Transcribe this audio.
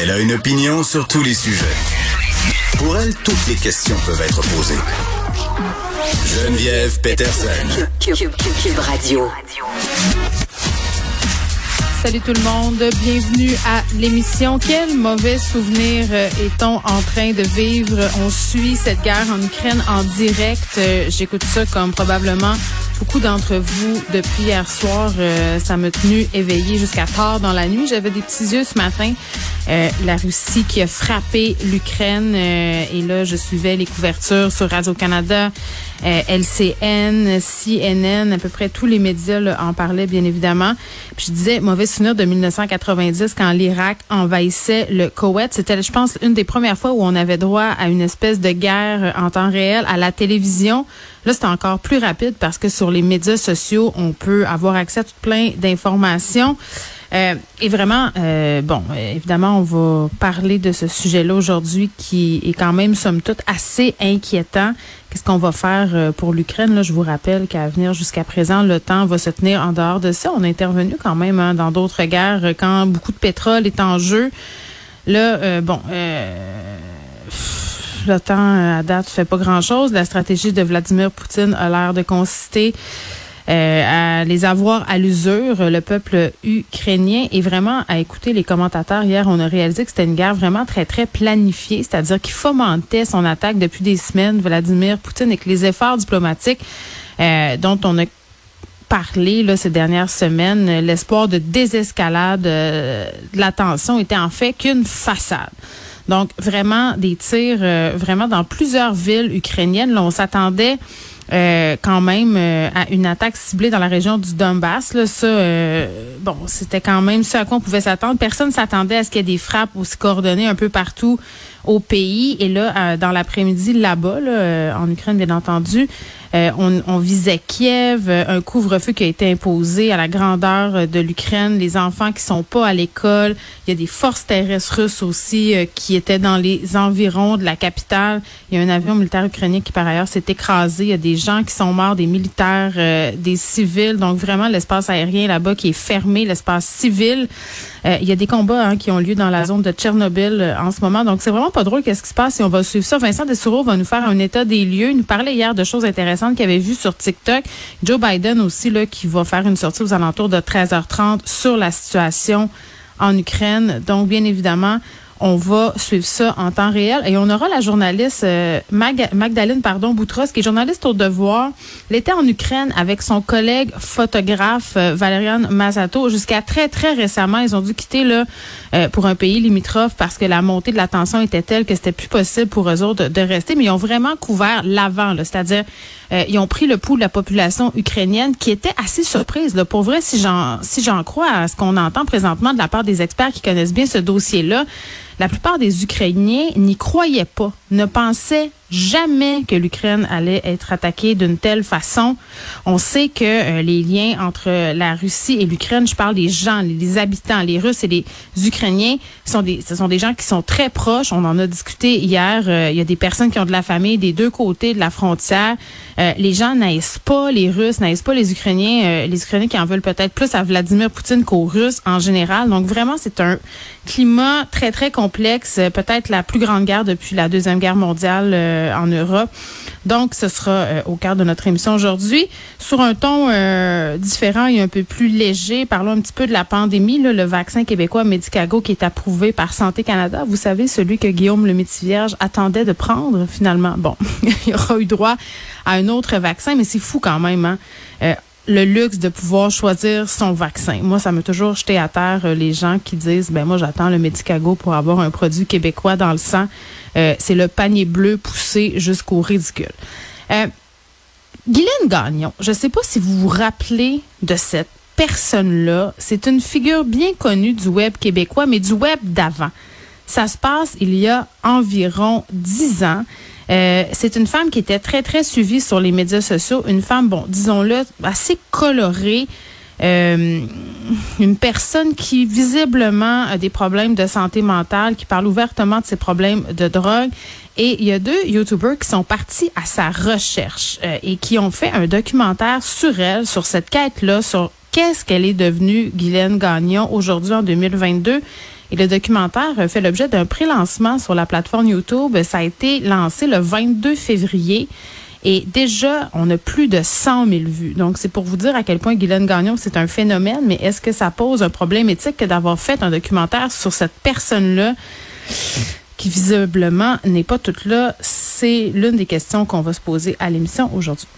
Elle a une opinion sur tous les sujets. Pour elle, toutes les questions peuvent être posées. Geneviève Peterson. Cube, Radio. Salut tout le monde, bienvenue à l'émission. Quel mauvais souvenir euh, est-on en train de vivre? On suit cette guerre en Ukraine en direct. Euh, j'écoute ça comme probablement beaucoup d'entre vous depuis hier soir. Euh, ça m'a tenu éveillée jusqu'à tard dans la nuit. J'avais des petits yeux ce matin. la Russie qui a frappé l'Ukraine. et là, je suivais les couvertures sur Radio-Canada, LCN, CNN, à peu près tous les médias en parlaient, bien évidemment. Puis je disais, mauvais souvenir de 1990 quand l'Irak envahissait le Koweït. C'était, je pense, une des premières fois où on avait droit à une espèce de guerre en temps réel à la télévision. Là, c'est encore plus rapide parce que sur les médias sociaux, on peut avoir accès à tout plein d'informations. Euh, et vraiment, euh, bon, évidemment, on va parler de ce sujet-là aujourd'hui qui est quand même, somme toute, assez inquiétant. Qu'est-ce qu'on va faire euh, pour l'Ukraine? Là, je vous rappelle qu'à venir jusqu'à présent, le temps va se tenir en dehors de ça. On a intervenu quand même hein, dans d'autres guerres quand beaucoup de pétrole est en jeu. Là, bon, le temps à date fait pas grand-chose. La stratégie de Vladimir Poutine a l'air de consister euh, à les avoir à l'usure, le peuple ukrainien. Et vraiment, à écouter les commentateurs hier, on a réalisé que c'était une guerre vraiment très, très planifiée, c'est-à-dire qu'il fomentait son attaque depuis des semaines, Vladimir Poutine, et que les efforts diplomatiques euh, dont on a parlé là, ces dernières semaines, l'espoir de désescalade euh, de la tension était en fait qu'une façade. Donc, vraiment, des tirs vraiment dans plusieurs villes ukrainiennes. Là, on s'attendait euh, quand même euh, à une attaque ciblée dans la région du Donbass. Là, ça, euh, bon, c'était quand même ce à quoi on pouvait s'attendre. Personne s'attendait à ce qu'il y ait des frappes aussi coordonnées un peu partout au pays. Et là, dans l'après-midi, là-bas, là, en Ukraine, bien entendu, euh, on, on, visait Kiev, euh, un couvre-feu qui a été imposé à la grandeur euh, de l'Ukraine, les enfants qui sont pas à l'école. Il y a des forces terrestres russes aussi qui étaient dans les environs de la capitale. Il y a un avion militaire ukrainien qui par ailleurs s'est écrasé. Il y a des gens qui sont morts, des militaires, des civils. Donc vraiment l'espace aérien là-bas qui est fermé, l'espace civil. il y a des combats hein, qui ont lieu dans la zone de Tchernobyl en ce moment. Donc c'est vraiment pas drôle qu'est-ce qui se passe et on va suivre ça. Vincent Dessoureau va nous faire un état des lieux. Il nous parlait hier de choses intéressantes qui avait vu sur TikTok. Joe Biden aussi, là, qui va faire une sortie aux alentours de 13h30 sur la situation en Ukraine. Donc, bien évidemment, on va suivre ça en temps réel. Et on aura la journaliste euh, Magdalene pardon, Boutros, qui est journaliste au Devoir. Elle était en Ukraine avec son collègue photographe euh, Valériane Mazato. Jusqu'à très, très récemment, ils ont dû quitter là euh, pour un pays limitrophe parce que la montée de la tension était telle que c'était plus possible pour eux autres de, rester. Mais ils ont vraiment couvert l'avant, c'est-à-dire ils ont pris le pouls de la population ukrainienne qui était assez surprise. Là. Pour vrai, si j'en si j'en crois à ce qu'on entend présentement de la part des experts qui connaissent bien ce dossier-là, la plupart des Ukrainiens n'y croyaient pas, ne pensaient jamais que l'Ukraine allait être attaquée d'une telle façon. On sait que euh, les liens entre la Russie et l'Ukraine, je parle des gens, les, habitants, les Russes et les Ukrainiens, ce sont des gens qui sont très proches. On en a discuté hier. Euh, il y a des personnes qui ont de la famille des deux côtés de la frontière. Euh, les gens n'aissent pas les Russes, n'aissent pas les Ukrainiens. les Ukrainiens qui en veulent peut-être plus à Vladimir Poutine qu'aux Russes en général. Donc vraiment, c'est un climat très, très complexe. Peut-être la plus grande guerre depuis la Deuxième Guerre mondiale euh, en Europe. Donc, ce sera euh, au cœur de notre émission aujourd'hui. Sur un ton euh, différent et un peu plus léger, parlons un petit peu de la pandémie. le vaccin québécois Medicago qui est approuvé par Santé Canada. Vous savez, celui que Guillaume le Vierge attendait de prendre finalement. Bon, il aura eu droit à un autre vaccin, mais c'est fou quand même. Hein? Le luxe de pouvoir choisir son vaccin. Moi, ça m'a toujours jeté à terre les gens qui disent, ben moi, j'attends le Medicago pour avoir un produit québécois dans le sang. Euh, c'est le panier bleu poussé jusqu'au ridicule. Euh, Guylaine Gagnon, je ne sais pas si vous vous rappelez de cette personne-là. C'est une figure bien connue du web québécois, mais du web d'avant. Ça se passe il y a environ dix ans. Euh, c'est une femme qui était très, très suivie sur les médias sociaux. Une femme, bon, disons-le, assez colorée, euh, une personne qui visiblement a des problèmes de santé mentale, qui parle ouvertement de ses problèmes de drogue. Et il y a deux YouTubers qui sont partis à sa recherche euh, et qui ont fait un documentaire sur elle, sur cette quête-là, sur qu'est-ce qu'elle est devenue, Guylaine Gagnon, aujourd'hui en 2022. Et le documentaire fait l'objet d'un pré-lancement sur la plateforme YouTube. Ça a été lancé le 22 février. Et déjà, on a plus de 100 000 vues. Donc, c'est pour vous dire à quel point Guylaine Gagnon, c'est un phénomène. Mais est-ce que ça pose un problème éthique que d'avoir fait un documentaire sur cette personne-là qui visiblement n'est pas toute là? C'est l'une des questions qu'on va se poser à l'émission aujourd'hui.